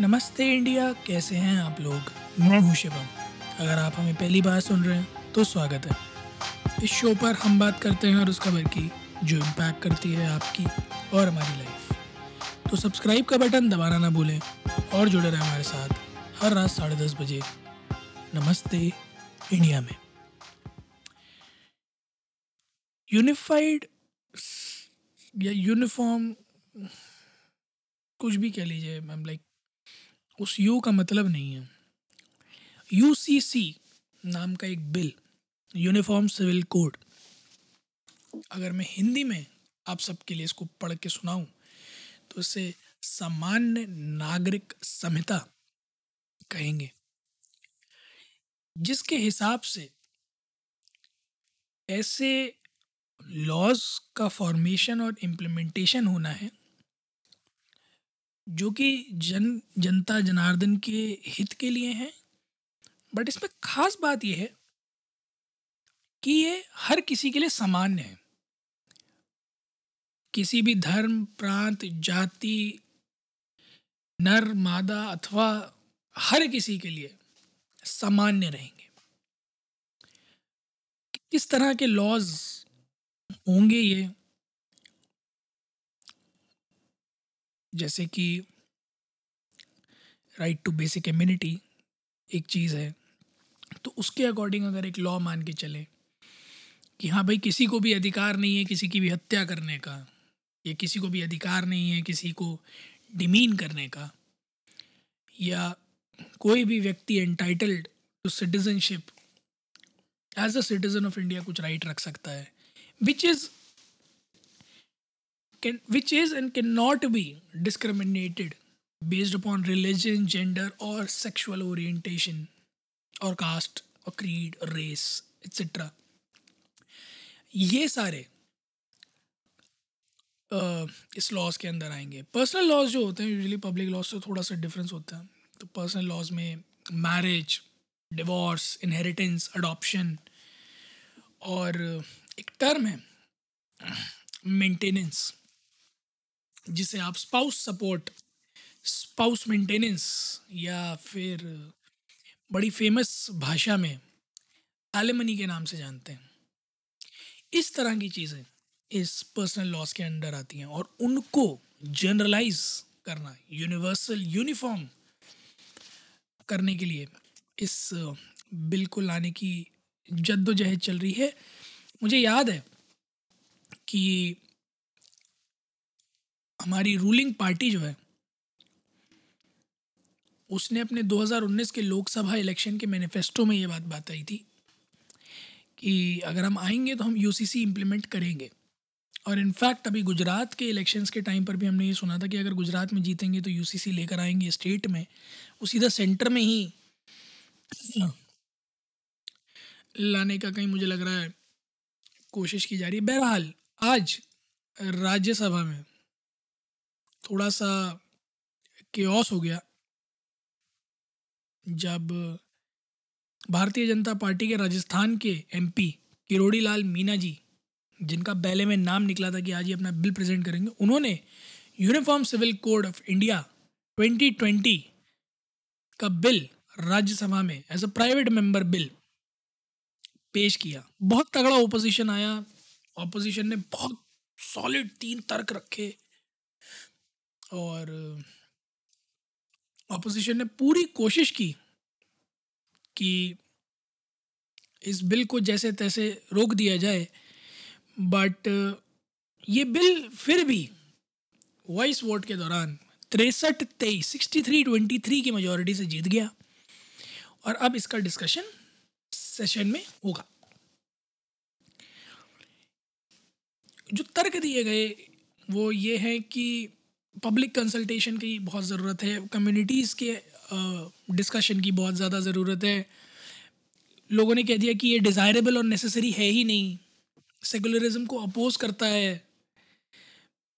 नमस्ते इंडिया, कैसे हैं आप लोग? मैं हूँ शिवम। अगर आप हमें पहली बार सुन रहे हैं तो स्वागत है। इस शो पर हम बात करते हैं और उस खबर की, जो इम्पैक्ट करती है आपकी और हमारी लाइफ तो सब्सक्राइब का बटन दबाना ना भूलें और जुड़े रहें हमारे साथ हर रात साढ़े दस बजे। नमस्ते इंडिया में। यूनिफाइड या यूनिफॉर्म कुछ भी कह लीजिए मैम लाइक उस यू का मतलब नहीं है। यू सी सी नाम का एक बिल यूनिफॉर्म सिविल कोड अगर मैं हिंदी में आप सबके लिए इसको पढ़ के सुनाऊं तो इसे सामान्य नागरिक संहिता कहेंगे, जिसके हिसाब से ऐसे लॉज का फॉर्मेशन और इम्प्लीमेंटेशन होना है जो कि जन, जनता जनार्दन के हित के लिए हैं। बट इसमें खास बात यह है कि ये हर किसी के लिए सामान्य है। किसी भी धर्म, प्रांत, जाति, नर, मादा अथवा हर किसी के लिए सामान्य रहेंगे। किस तरह के लॉज होंगे ये? जैसे कि राइट टू बेसिक इम्यूनिटी एक चीज़ है। तो उसके अकॉर्डिंग अगर एक लॉ मान के चले कि हाँ भाई किसी को भी अधिकार नहीं है किसी की भी हत्या करने का, या किसी को भी अधिकार नहीं है किसी को डिमीन करने का, या कोई भी व्यक्ति entitled to citizenship as a citizen of India कुछ राइट रख सकता है। Which is can, which is and cannot be discriminated based upon religion gender or sexual orientation or caste or creed or race etc ये सारे uh, इस laws के अंदर आएँगे। पर्सनल लॉज जो होते हैं यूजली पब्लिक लॉज से थोड़ा सा डिफरेंस होता है। तो पर्सनल लॉज में मैरिज डिवोर्स इनहेरिटेंस अडॉप्शन और एक टर्म है मेंटेनेंस जिसे आप स्पाउस सपोर्ट स्पाउस मेंटेनेंस या फिर बड़ी फ़ेमस भाषा में एलिमनी के नाम से जानते हैं। इस तरह की चीज़ें इस पर्सनल लॉस के अंडर आती हैं और उनको जनरलाइज करना यूनिवर्सल यूनिफॉर्म करने के लिए इस बिल को लाने की जद्दोजहद चल रही है। मुझे याद है कि हमारी रूलिंग पार्टी जो है उसने अपने 2019 के लोकसभा इलेक्शन के मैनिफेस्टो में ये बात बताई थी कि अगर हम आएँगे तो हम यूसीसी इम्प्लीमेंट करेंगे। और इनफैक्ट अभी गुजरात के इलेक्शंस के टाइम पर भी हमने ये सुना था कि अगर गुजरात में जीतेंगे तो यूसीसी लेकर आएँगे स्टेट में, वो सीधा सेंटर में ही लाने का कहीं मुझे लग रहा है कोशिश की जा रही है। बहरहाल, आज राज्यसभा में थोड़ा सा केओस हो गया। जब भारतीय जनता पार्टी के राजस्थान के एमपी किरोड़ी लाल मीना जी, जिनका बैले में नाम निकला था कि आज ये अपना बिल प्रेजेंट करेंगे, उन्होंने uniform civil code of India 2020 का बिल राज्यसभा में as a private member bill पेश किया। बहुत तगड़ा ओपोजिशन आया। ऑपोजिशन ने बहुत सॉलिड तीन तर्क रखे। और अपोजिशन ने पूरी कोशिश की कि इस बिल को जैसे तैसे रोक दिया जाए बट ये बिल फिर भी वॉइस वोट के दौरान तिरसठ तेईस सिक्सटी थ्री ट्वेंटी थ्री की मेजोरिटी से जीत गया और अब इसका डिस्कशन सेशन में होगा। जो तर्क दिए गए वो ये है कि पब्लिक कंसल्टेशन की बहुत ज़रूरत है। कम्युनिटीज़ के डिस्कशन की बहुत ज़्यादा ज़रूरत है। लोगों ने कह दिया कि ये डिज़ायरेबल और नेसेसरी है ही नहीं। सेकुलरिज्म को अपोज करता है।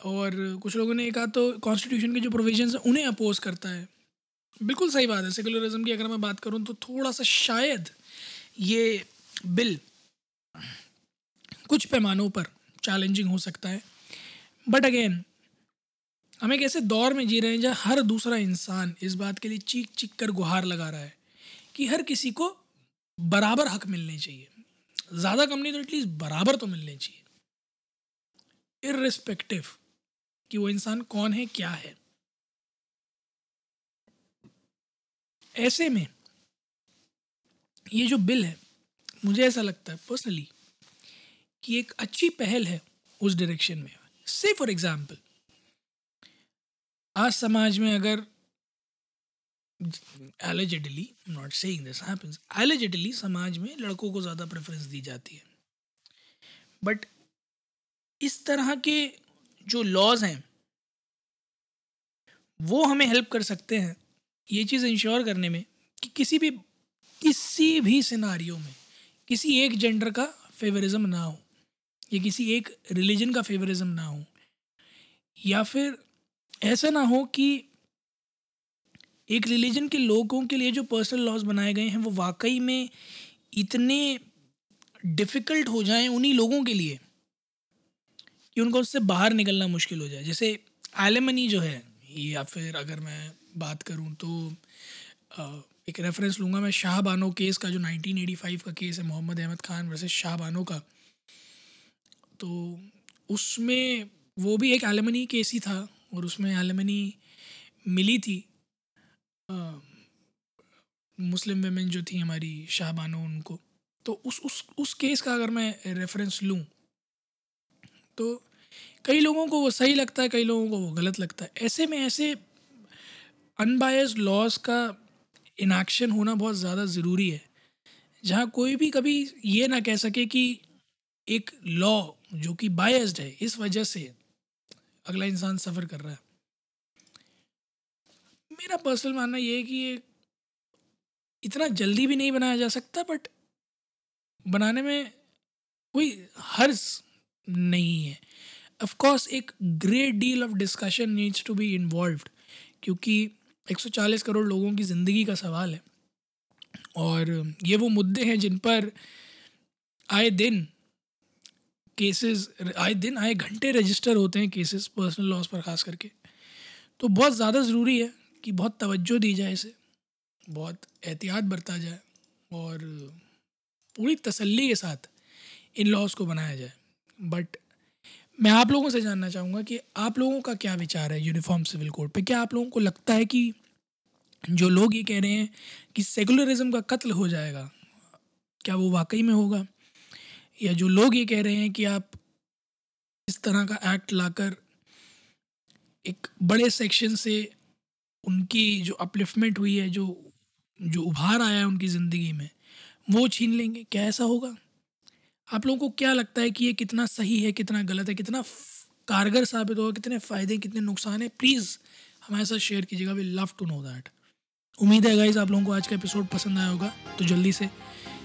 और कुछ लोगों ने कहा तो कॉन्स्टिट्यूशन के जो प्रोविजंस हैं, उन्हें अपोज करता है। बिल्कुल सही बात है। सेकुलरिज्म की अगर मैं बात करूँ तो थोड़ा सा शायद ये बिल कुछ पैमानों पर चैलेंजिंग हो सकता है। बट अगेन हम एक ऐसे दौर में जी रहे हैं जहाँ हर दूसरा इंसान इस बात के लिए चीख चीख कर गुहार लगा रहा है कि हर किसी को बराबर हक मिलने चाहिए। ज़्यादा कम नहीं तो एटलीस्ट बराबर तो मिलने चाहिए। इरिस्पेक्टिव कि वो इंसान कौन है, क्या है। ऐसे में ये जो बिल है, मुझे ऐसा लगता है पर्सनली कि एक अच्छी पहल है उस डायरेक्शन में। से फॉर एग्ज़ाम्पल आज समाज में अगर I'm not saying this happens, allegedly समाज में लड़कों को ज़्यादा प्रेफरेंस दी जाती है। बट इस तरह के जो लॉज हैं, वो हमें हेल्प कर सकते हैं ये चीज़ इंश्योर करने में कि किसी भी किसी भी सिनारियों में किसी एक जेंडर का फेवरिज्म ना हो, या किसी एक रिलीजन का फेवरिज्म ना हो, या फिर ऐसा ना हो कि एक रिलीजन के लोगों के लिए जो पर्सनल लॉज बनाए गए हैं, वो वाकई में इतने डिफ़िकल्ट हो जाएँ उन्हीं लोगों के लिए कि उनको उससे बाहर निकलना मुश्किल हो जाए। जैसे एलेमनी जो है, या फिर अगर मैं बात करूँ तो एक रेफरेंस लूँगा मैं शाह बानो केस का, जो 1985 का केस है, मोहम्मद अहमद ख़ान वर्सेस शाह बानो का। तो उसमें वो भी एक एलेमनी केस ही था। और उसमें एलेमनी मिली थी। आ, मुस्लिम वेमेन जो थी हमारी शाहबानो उनको। तो उस उस उस केस का अगर मैं रेफरेंस लूँ तो कई लोगों को वो सही लगता है कई लोगों को वो गलत लगता है। ऐसे में ऐसे अनबायस्ड लॉज का इनाक्शन होना बहुत ज़्यादा ज़रूरी है। जहाँ कोई भी कभी ये ना कह सके कि एक लॉ जो कि बायस्ड है इस वजह से अगला इंसान सफ़र कर रहा है। मेरा पर्सनल मानना ये है कि ये इतना जल्दी भी नहीं बनाया जा सकता बट बनाने में कोई हर्ज नहीं है। ऑफ़ कोर्स एक great deal of discussion needs to be involve क्योंकि 140 करोड़ लोगों की ज़िंदगी का सवाल है। और ये वो मुद्दे हैं जिन पर आए दिन केसेस आए दिन आए घंटे रजिस्टर होते हैं केसेस पर्सनल लॉस पर ख़ास करके। तो बहुत ज़्यादा ज़रूरी है कि बहुत तवज्जो दी जाए इसे, बहुत एहतियात बरता जाए और पूरी तसल्ली के साथ इन लॉज को बनाया जाए। बट मैं आप लोगों से जानना चाहूँगा कि आप लोगों का क्या विचार है यूनिफॉर्म सिविल कोड पे? क्या आप लोगों को लगता है कि जो लोग ये कह रहे हैं कि सेकुलरिज्म का कत्ल हो जाएगा, क्या वो वाकई में होगा? या जो लोग ये कह रहे हैं कि आप इस तरह का एक्ट लाकर एक बड़े सेक्शन से उनकी जो अपलिफ्टमेंट हुई है, जो जो उभार आया है उनकी ज़िंदगी में, वो छीन लेंगे। क्या ऐसा होगा? आप लोगों को क्या लगता है कि ये कितना सही है, कितना गलत है, कितना कारगर साबित होगा, कितने फ़ायदे, कितने नुकसान है? प्लीज़ हमारे साथ शेयर कीजिएगा। We love to know that उम्मीद है गाइज़ आप लोगों को आज का एपिसोड पसंद आया होगा तो जल्दी से